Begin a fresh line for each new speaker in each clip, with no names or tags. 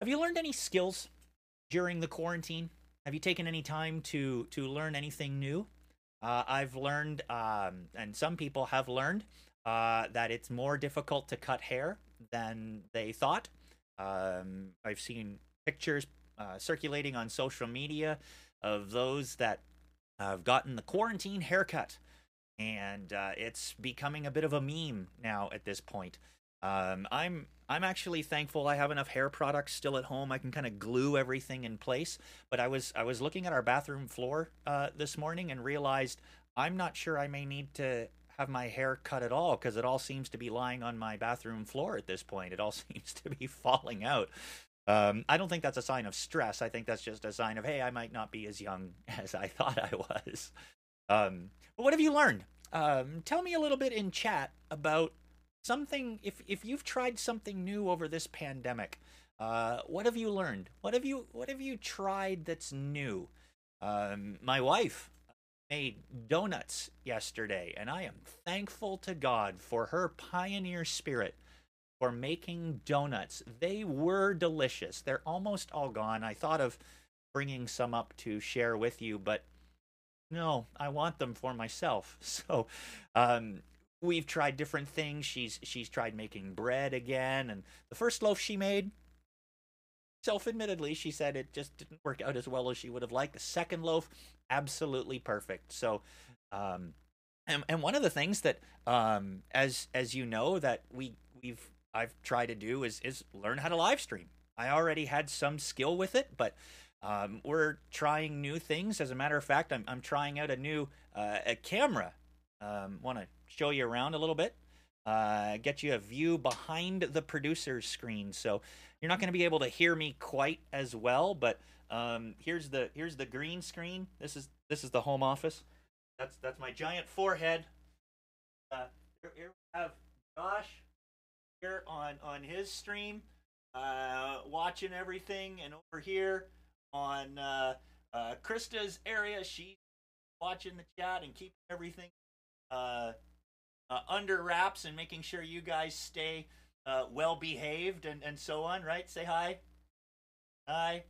Have you learned any skills during the quarantine? Have you taken any time to to learn anything new? Uh, I've learned, um, and some people have learned, uh, that it's more difficult to cut hair than they thought. Um, I've seen pictures uh, circulating on social media of those that have gotten the quarantine haircut, and uh, it's becoming a bit of a meme now at this point. Um, I'm I'm actually thankful I have enough hair products still at home. I can kind of glue everything in place. But I was I was looking at our bathroom floor uh, this morning and realized I'm not sure I may need to have my hair cut at all because it all seems to be lying on my bathroom floor at this point. It all seems to be falling out. Um, I don't think that's a sign of stress. I think that's just a sign of hey, I might not be as young as I thought I was. Um, but what have you learned? Um, tell me a little bit in chat about something. If if you've tried something new over this pandemic, uh, what have you learned? What have you What have you tried that's new? Um, my wife made donuts yesterday, and I am thankful to God for her pioneer spirit for making donuts. They were delicious. They're almost all gone. I thought of bringing some up to share with you, but no, I want them for myself. So, um, we've tried different things. She's she's tried making bread again, and the first loaf she made, self-admittedly, she said it just didn't work out as well as she would have liked. The second loaf, absolutely perfect. So, um, and and one of the things that, um, as as you know, that we we've I've tried to do is is learn how to live stream. I already had some skill with it, but um, we're trying new things. As a matter of fact, I'm I'm trying out a new uh, a camera. Um, Want to show you around a little bit, uh, get you a view behind the producer's screen. So you're not going to be able to hear me quite as well, but um, here's the here's the green screen. This is this is the home office. That's that's my giant forehead. Uh, here, here we have Josh here on on his stream, uh, watching everything, and over here on uh, uh, Krista's area, she's watching the chat and keeping everything uh, uh, under wraps and making sure you guys stay uh, well behaved and, and so on, right? Say hi. Hi.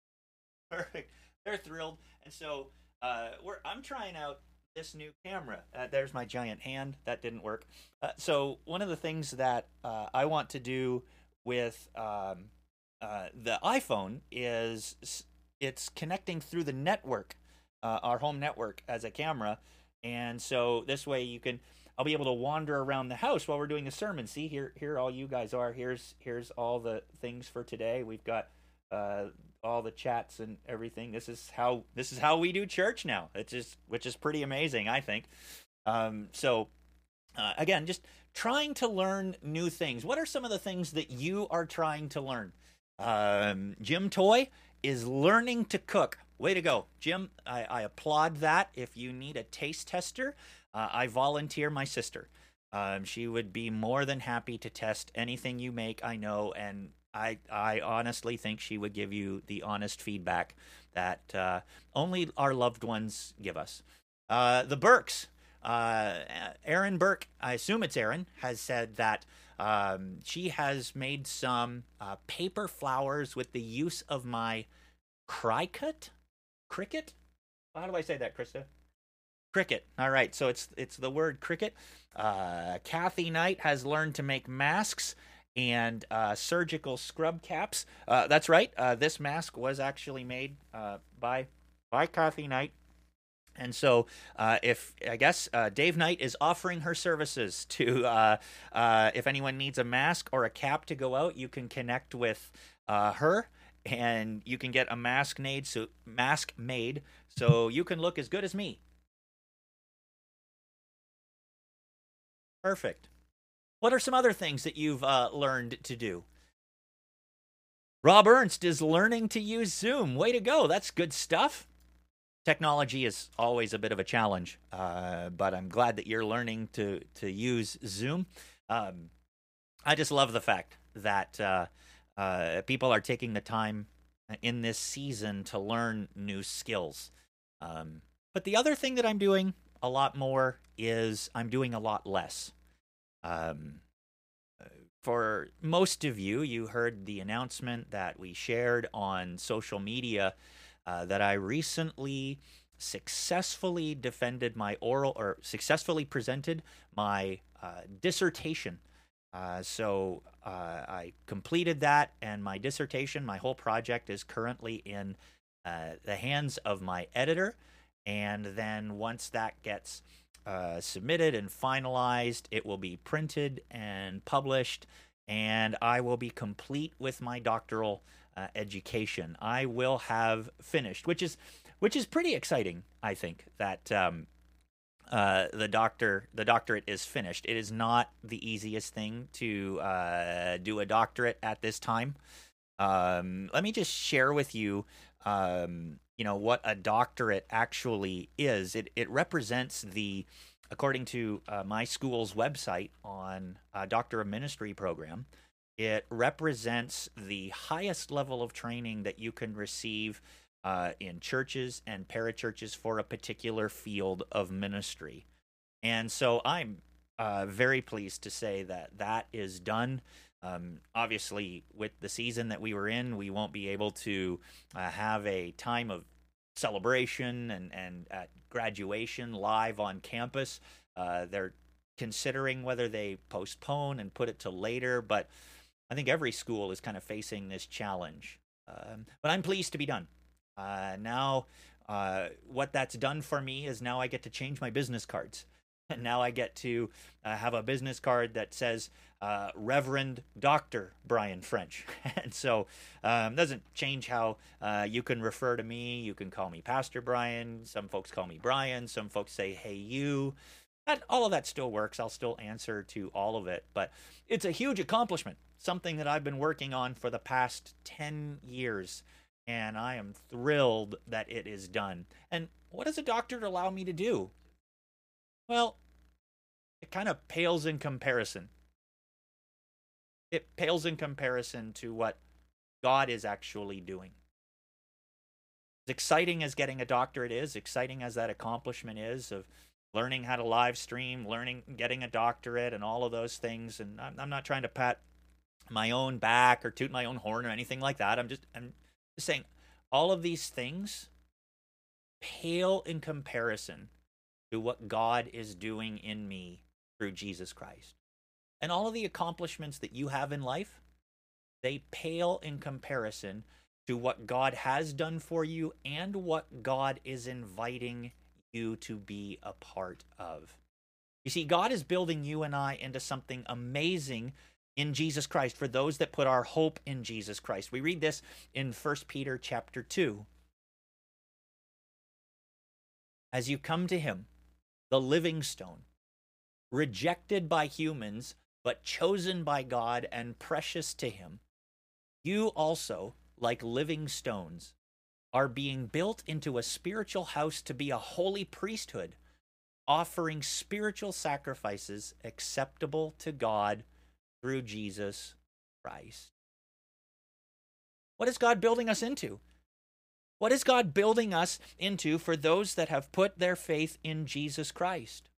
Perfect. They're thrilled. And so uh, we're I'm trying out this new camera. Uh, there's my giant hand. That didn't work. Uh, so one of the things that uh, I want to do with um, the iPhone is it's connecting through the network, our home network, as a camera, and so this way you can. I'll be able to wander around the house while we're doing the sermon. See here, here all you guys are. Here's here's all the things for today. We've got uh, all the chats and everything. This is how this is how we do church now. It's just which is pretty amazing, I think. Um, so uh, again, just trying to learn new things. What are some of the things that you are trying to learn? Um, Jim Toy is learning to cook. Way to go, Jim! I, I applaud that. If you need a taste tester, uh, I volunteer my sister. Um, she would be more than happy to test anything you make. I know, and I I honestly think she would give you the honest feedback that uh, only our loved ones give us. Uh, the Burks, uh, Aaron Burke, I assume it's Aaron, has said that um, she has made some uh, paper flowers with the use of my Cricut, cricket. How do I say that, Krista? Cricket. All right, so it's it's the word cricket. Uh, Kathy Knight has learned to make masks and uh, surgical scrub caps. Uh, that's right. Uh, this mask was actually made uh, by by Kathy Knight. And so, uh, if I guess Dave Knight is offering her services to, if anyone needs a mask or a cap to go out, you can connect with her, and you can get a mask made. So mask made, so you can look as good as me. Perfect. What are some other things that you've uh, learned to do? Rob Ernst is learning to use Zoom. Way to go. That's good stuff. Technology is always a bit of a challenge, uh, but I'm glad that you're learning to, to use Zoom. Um, I just love the fact that uh, uh, people are taking the time in this season to learn new skills. Um, but the other thing that I'm doing a lot more is I'm doing a lot less. Um, for most of you, you heard the announcement that we shared on social media uh, that I recently successfully defended my oral or successfully presented my uh, dissertation. Uh, so uh, I completed that, and my dissertation, my whole project, is currently in uh, the hands of my editor. And then once that gets uh, submitted and finalized, it will be printed and published, and I will be complete with my doctoral uh, education. I will have finished, which is which is pretty exciting. I think that um, uh, the doctor the doctorate is finished. It is not the easiest thing to uh, do a doctorate at this time. Um, let me just share with you, um, you know, what a doctorate actually is. It it represents the, according to uh, my school's website on uh, Doctor of Ministry program, it represents the highest level of training that you can receive uh, in churches and parachurches for a particular field of ministry. And so I'm uh, very pleased to say that that is done. Um, obviously, with the season that we were in, we won't be able to uh, have a time of celebration and, and at graduation live on campus. Uh, they're considering whether they postpone and put it to later, but I think every school is kind of facing this challenge. Um, but I'm pleased to be done. Uh, now, uh, what that's done for me is now I get to change my business cards. And now I get to uh, have a business card that says uh, Reverend Doctor Brian French, and so um, doesn't change how uh, you can refer to me. You can call me Pastor Brian. Some folks call me Brian. Some folks say Hey you. And all of that still works. I'll still answer to all of it, but it's a huge accomplishment. Something that I've been working on for the past ten years and I am thrilled that it is done. And what does a doctor allow me to do? Well, it kind of pales in comparison. It pales in comparison to what God is actually doing. As exciting as getting a doctorate is, exciting as that accomplishment is of learning how to live stream, learning, getting a doctorate, and all of those things. And I'm, I'm not trying to pat my own back or toot my own horn or anything like that. I'm just, I'm saying all of these things pale in comparison to what God is doing in me through Jesus Christ. And all of the accomplishments that you have in life, they pale in comparison to what God has done for you and what God is inviting you to be a part of. You see, God is building you and I into something amazing in Jesus Christ for those that put our hope in Jesus Christ. We read this in 1 Peter chapter 2. As you come to him, the living stone, rejected by humans, but chosen by God and precious to him, you also, like living stones, are being built into a spiritual house to be a holy priesthood, offering spiritual sacrifices acceptable to God through Jesus Christ. What is God building us into? What is God building us into for those that have put their faith in Jesus Christ?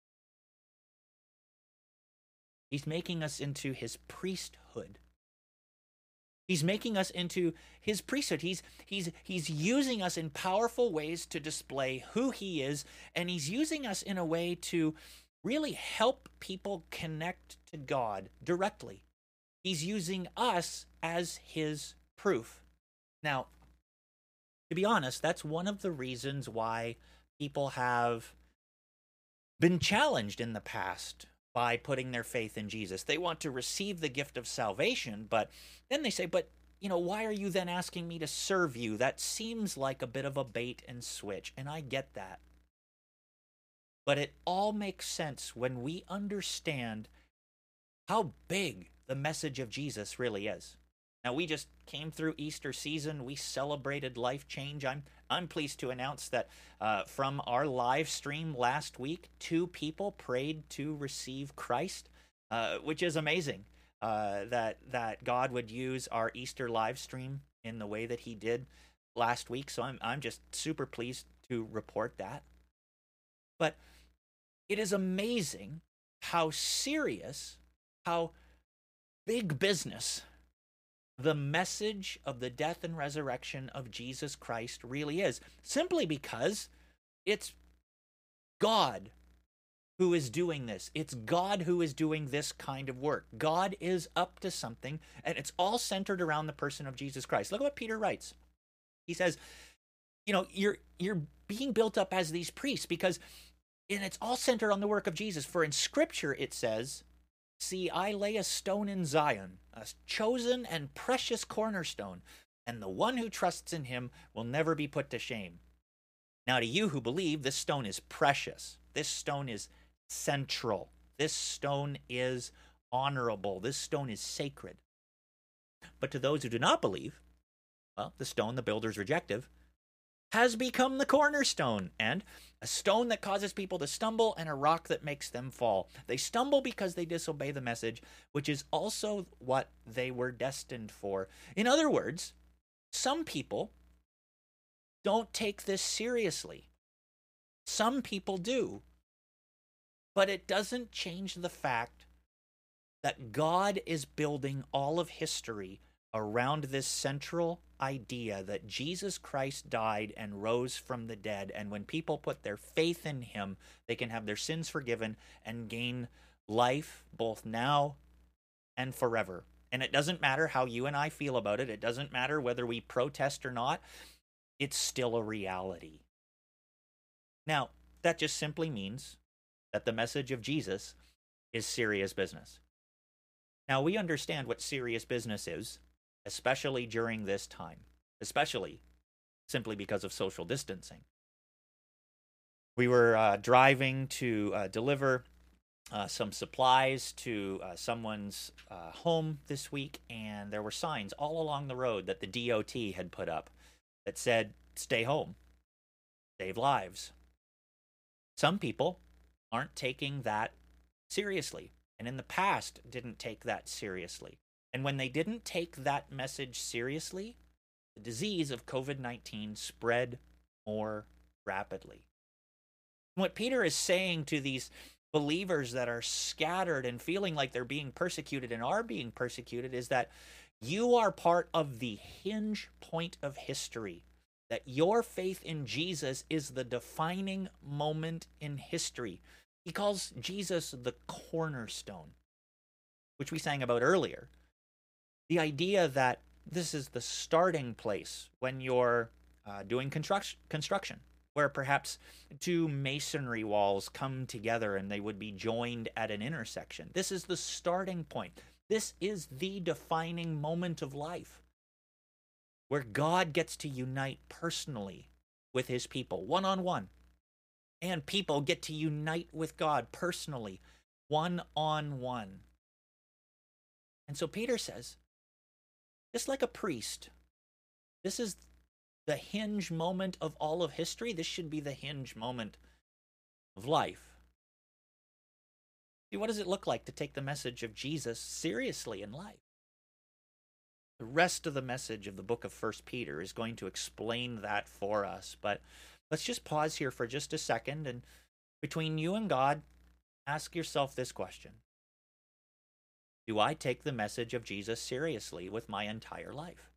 He's making us into his priesthood. He's making us into his priesthood. He's, he's, he's using us in powerful ways to display who he is, and he's using us in a way to really help people connect to God directly. He's using us as his proof. Now, to be honest, that's one of the reasons why people have been challenged in the past by putting their faith in Jesus. They want to receive the gift of salvation, but then they say, but you know, why are you then asking me to serve you? That seems like a bit of a bait and switch, and I get that. But it all makes sense when we understand how big the message of Jesus really is. Now we just came through Easter season. We celebrated life change. I'm I'm pleased to announce that uh, from our live stream last week, two people prayed to receive Christ, uh, which is amazing. Uh, that that God would use our Easter live stream in the way that He did last week. So I'm I'm just super pleased to report that. But it is amazing how serious, how big business the message of the death and resurrection of Jesus Christ really is, simply because it's God who is doing this. It's God who is doing this kind of work. God is up to something, and it's all centered around the person of Jesus Christ. Look at what Peter writes. He says, you know, you're you're being built up as these priests because and it's all centered on the work of Jesus. For in scripture it says, See, I lay a stone in Zion, a chosen and precious cornerstone, and the one who trusts in him will never be put to shame. Now, to you who believe, this stone is precious. This stone is central. This stone is honorable. This stone is sacred. But to those who do not believe, well, the stone the builders rejected has become the cornerstone and a stone that causes people to stumble and a rock that makes them fall. They stumble because they disobey the message, which is also what they were destined for. In other words, some people don't take this seriously. Some people do. But it doesn't change the fact that God is building all of history around this central idea that Jesus Christ died and rose from the dead. And when people put their faith in him, they can have their sins forgiven and gain life both now and forever. And it doesn't matter how you and I feel about it, it doesn't matter whether we protest or not, it's still a reality. Now, that just simply means that the message of Jesus is serious business. Now, we understand what serious business is especially during this time, especially simply because of social distancing. We were uh, driving to uh, deliver uh, some supplies to uh, someone's uh, home this week, and there were signs all along the road that the DOT had put up that said, Stay home, save lives. Some people aren't taking that seriously, and in the past didn't take that seriously. And when they didn't take that message seriously, the disease of COVID 19 spread more rapidly. What Peter is saying to these believers that are scattered and feeling like they're being persecuted and are being persecuted is that you are part of the hinge point of history. That your faith in Jesus is the defining moment in history. He calls Jesus the cornerstone, which we sang about earlier the idea that this is the starting place when you're uh, doing construction, construction, where perhaps two masonry walls come together and they would be joined at an intersection. This is the starting point. This is the defining moment of life where God gets to unite personally with his people, one on one. And people get to unite with God personally, one on one. And so Peter says, just like a priest. This is the hinge moment of all of history. This should be the hinge moment of life. See, what does it look like to take the message of Jesus seriously in life? The rest of the message of the book of First Peter is going to explain that for us. But let's just pause here for just a second and between you and God, ask yourself this question do I take the message of Jesus seriously with my entire life?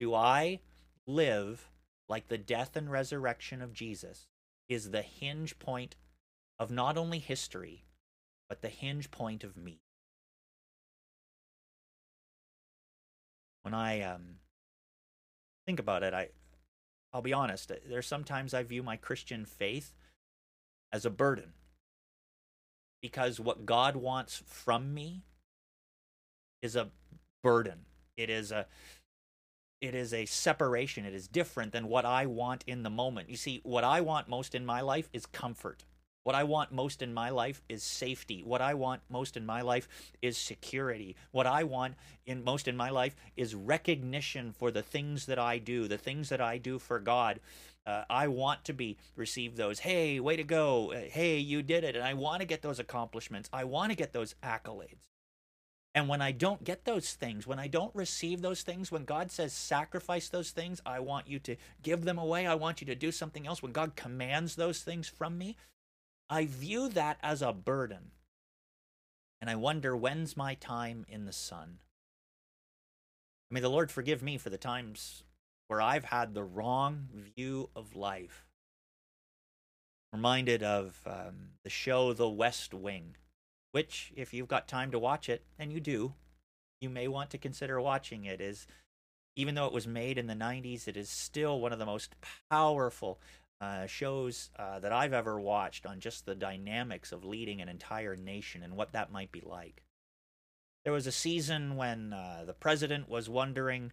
Do I live like the death and resurrection of Jesus is the hinge point of not only history, but the hinge point of me? When I um, think about it, I, I'll be honest, there's sometimes I view my Christian faith as a burden because what God wants from me is a burden. It is a it is a separation. It is different than what I want in the moment. You see, what I want most in my life is comfort. What I want most in my life is safety. What I want most in my life is security. What I want in most in my life is recognition for the things that I do, the things that I do for God. Uh, I want to be receive those. Hey, way to go! Hey, you did it, and I want to get those accomplishments. I want to get those accolades. And when I don't get those things, when I don't receive those things, when God says sacrifice those things, I want you to give them away. I want you to do something else. When God commands those things from me, I view that as a burden. And I wonder when's my time in the sun? May the Lord forgive me for the times where I've had the wrong view of life. Reminded of um, the show The West Wing, which, if you've got time to watch it, and you do, you may want to consider watching it. Is even though it was made in the 90s, it is still one of the most powerful uh, shows uh, that I've ever watched on just the dynamics of leading an entire nation and what that might be like. There was a season when uh, the president was wondering,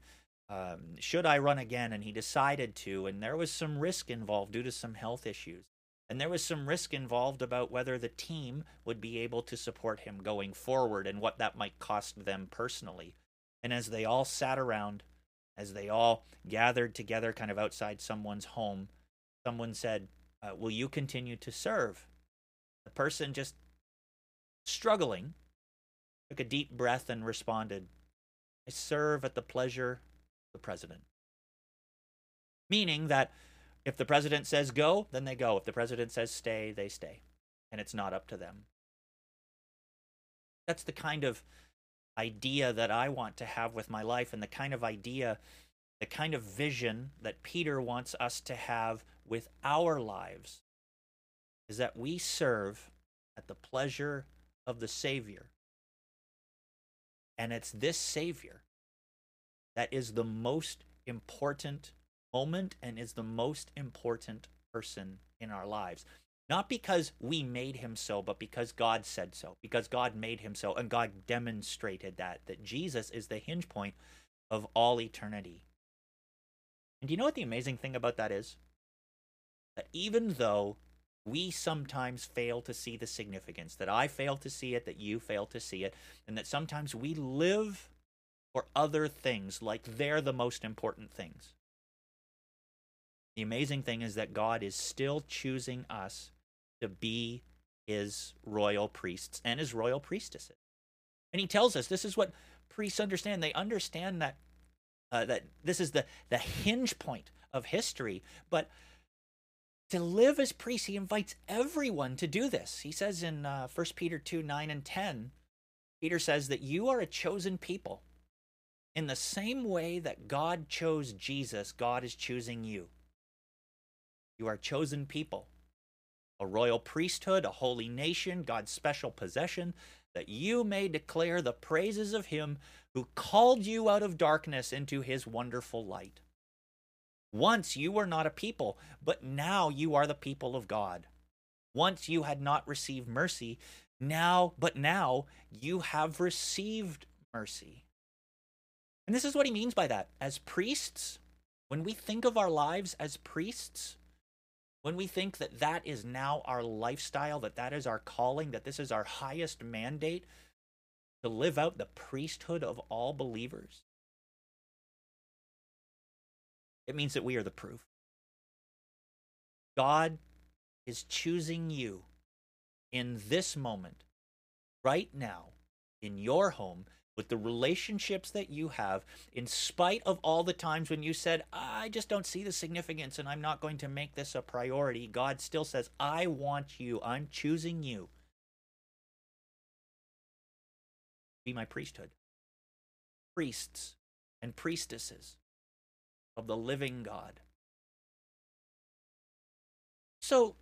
um, should I run again? And he decided to, and there was some risk involved due to some health issues. And there was some risk involved about whether the team would be able to support him going forward and what that might cost them personally. And as they all sat around, as they all gathered together kind of outside someone's home, someone said, uh, Will you continue to serve? The person just struggling took a deep breath and responded, I serve at the pleasure of the president. Meaning that if the president says go, then they go. If the president says stay, they stay. And it's not up to them. That's the kind of idea that I want to have with my life and the kind of idea, the kind of vision that Peter wants us to have with our lives is that we serve at the pleasure of the Savior and it's this Savior that is the most important moment and is the most important person in our lives. Not because we made him so, but because God said so, because God made him so, and God demonstrated that, that Jesus is the hinge point of all eternity. And do you know what the amazing thing about that is? That even though we sometimes fail to see the significance, that I fail to see it, that you fail to see it, and that sometimes we live for other things like they're the most important things. The amazing thing is that God is still choosing us to be his royal priests and his royal priestesses. And he tells us this is what priests understand. They understand that uh, that this is the the hinge point of history, but to live as priests. He invites everyone to do this. He says in uh, 1 Peter 2 9 and 10, Peter says that you are a chosen people. In the same way that God chose Jesus, God is choosing you. You are chosen people, a royal priesthood, a holy nation, God's special possession, that you may declare the praises of him who called you out of darkness into his wonderful light. Once you were not a people, but now you are the people of God. Once you had not received mercy, now, but now you have received mercy. And this is what he means by that. As priests, when we think of our lives as priests, when we think that that is now our lifestyle, that that is our calling, that this is our highest mandate to live out the priesthood of all believers, it means that we are the proof. God is choosing you in this moment, right now, in your home, with the relationships that you have, in spite of all the times when you said, I just don't see the significance and I'm not going to make this a priority, God still says, I want you. I'm choosing you. Be my priesthood. Priests and priestesses of the living God. So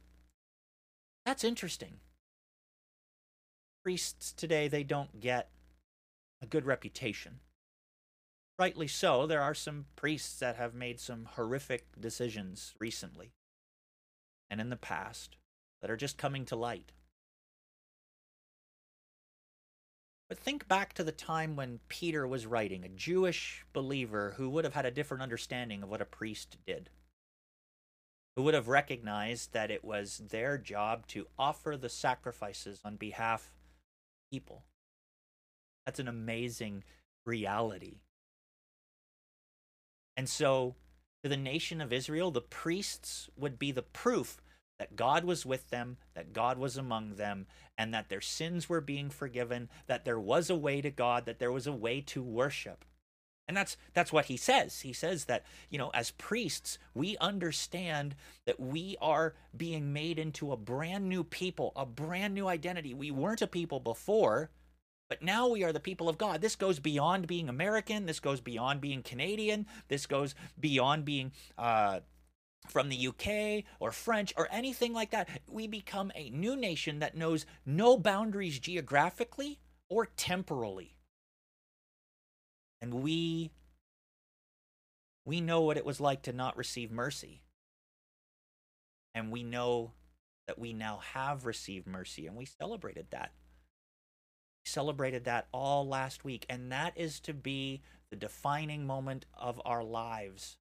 that's interesting. Priests today, they don't get a good reputation. Rightly so, there are some priests that have made some horrific decisions recently and in the past that are just coming to light. But think back to the time when Peter was writing, a Jewish believer who would have had a different understanding of what a priest did, who would have recognized that it was their job to offer the sacrifices on behalf of people. That's an amazing reality. And so, to the nation of Israel, the priests would be the proof that God was with them, that God was among them, and that their sins were being forgiven, that there was a way to God, that there was a way to worship. And that's that's what he says. He says that, you know, as priests, we understand that we are being made into a brand new people, a brand new identity. We weren't a people before. But now we are the people of God. This goes beyond being American. This goes beyond being Canadian. This goes beyond being uh, from the UK or French or anything like that. We become a new nation that knows no boundaries geographically or temporally. And we we know what it was like to not receive mercy. And we know that we now have received mercy and we celebrated that. Celebrated that all last week and that is to be the defining moment of our lives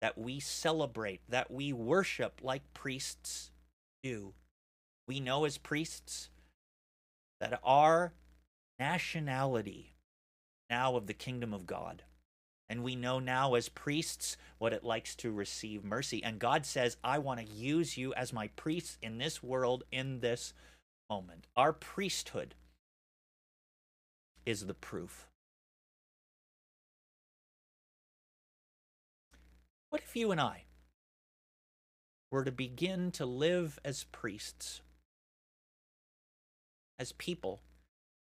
that we celebrate, that we worship like priests do. We know as priests that our nationality now of the kingdom of God. And we know now as priests what it likes to receive mercy. And God says, I want to use you as my priests in this world in this moment. Our priesthood is the proof. What if you and I were to begin to live as priests, as people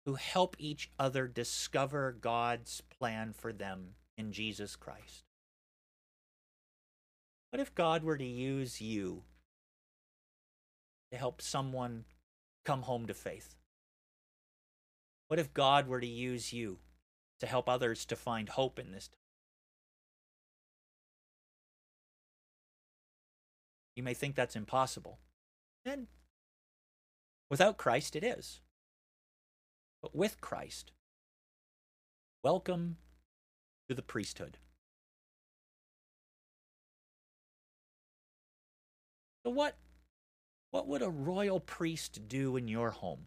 who help each other discover God's plan for them in Jesus Christ? What if God were to use you to help someone come home to faith? What if God were to use you to help others to find hope in this time? You may think that's impossible. And without Christ, it is. But with Christ, welcome to the priesthood. So, what, what would a royal priest do in your home?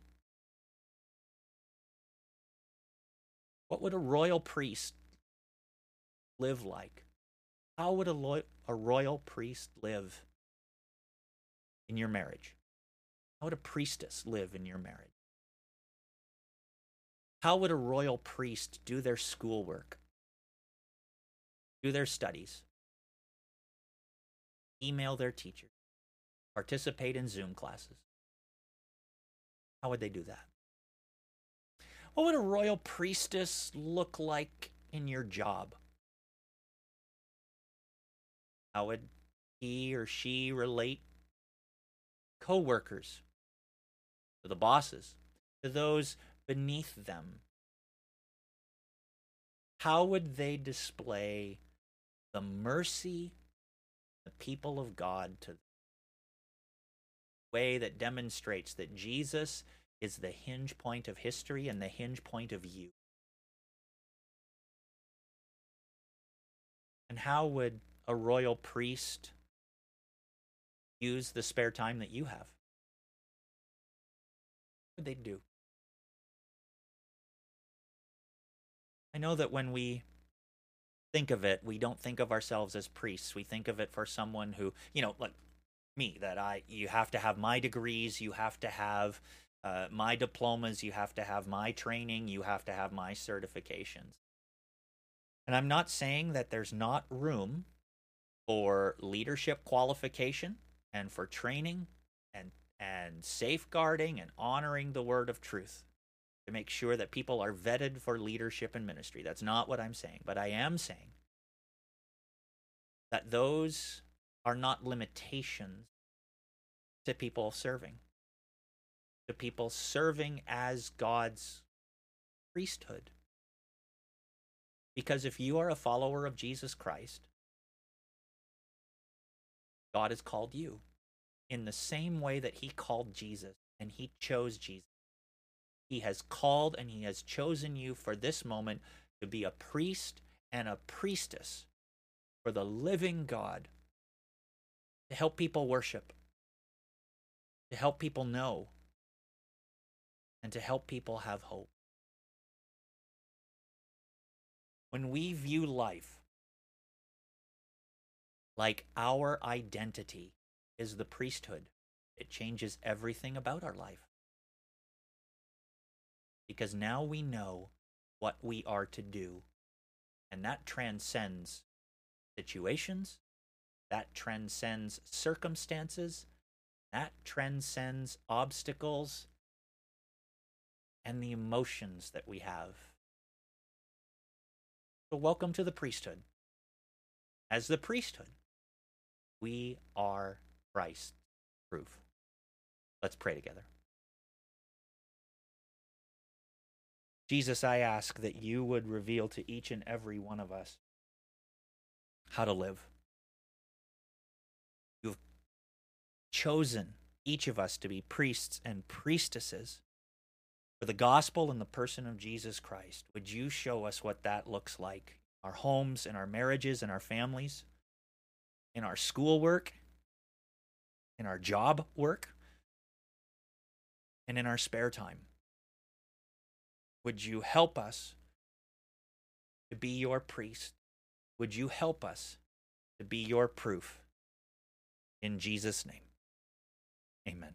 What would a royal priest live like? How would a, lo- a royal priest live in your marriage? How would a priestess live in your marriage? How would a royal priest do their schoolwork, do their studies, email their teachers, participate in Zoom classes? How would they do that? What would a royal priestess look like in your job? How would he or she relate co-workers, to the bosses, to those beneath them? How would they display the mercy the people of God to the way that demonstrates that Jesus is the hinge point of history and the hinge point of you? And how would a royal priest use the spare time that you have? What would they do? I know that when we think of it, we don't think of ourselves as priests. We think of it for someone who, you know, like me, that I, you have to have my degrees, you have to have uh, my diplomas, you have to have my training, you have to have my certifications. And I'm not saying that there's not room for leadership qualification and for training and and safeguarding and honoring the word of truth to make sure that people are vetted for leadership and ministry. That's not what I'm saying, but I am saying that those are not limitations to people serving, to people serving as God's priesthood. Because if you are a follower of Jesus Christ, God has called you in the same way that He called Jesus and He chose Jesus. He has called and He has chosen you for this moment to be a priest and a priestess for the living God, to help people worship, to help people know, and to help people have hope. When we view life like our identity is the priesthood. It changes everything about our life. Because now we know what we are to do. And that transcends situations, that transcends circumstances, that transcends obstacles. And the emotions that we have. So, welcome to the priesthood. As the priesthood, we are Christ proof. Let's pray together. Jesus, I ask that you would reveal to each and every one of us how to live. You've chosen each of us to be priests and priestesses for the gospel and the person of Jesus Christ. Would you show us what that looks like? Our homes, and our marriages, and our families, in our schoolwork, in our job work, and in our spare time. Would you help us to be your priest? Would you help us to be your proof? In Jesus' name, amen.